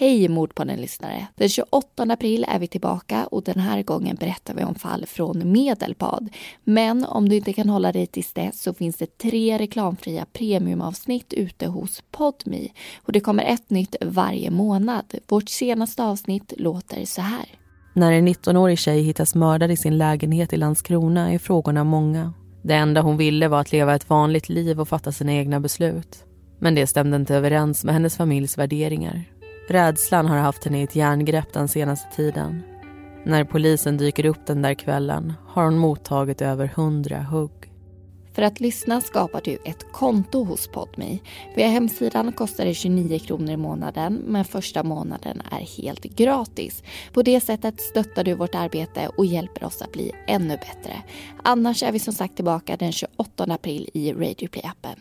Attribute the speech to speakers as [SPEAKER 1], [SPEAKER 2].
[SPEAKER 1] Hej Mordpodden-lyssnare! Den 28 april är vi tillbaka och den här gången berättar vi om fall från Medelpad. Men om du inte kan hålla dig tills dess så finns det tre reklamfria premiumavsnitt ute hos Podmi. Och det kommer ett nytt varje månad. Vårt senaste avsnitt låter så här.
[SPEAKER 2] När en 19-årig tjej hittas mördad i sin lägenhet i Landskrona är frågorna många. Det enda hon ville var att leva ett vanligt liv och fatta sina egna beslut. Men det stämde inte överens med hennes familjs värderingar. Rädslan har haft henne i ett järngrepp den senaste tiden. När polisen dyker upp den där kvällen har hon mottagit över hundra hugg.
[SPEAKER 1] För att lyssna skapar du ett konto hos Podme. Via hemsidan kostar det 29 kronor i månaden men första månaden är helt gratis. På det sättet stöttar du vårt arbete och hjälper oss att bli ännu bättre. Annars är vi som sagt tillbaka den 28 april i Radioplay-appen.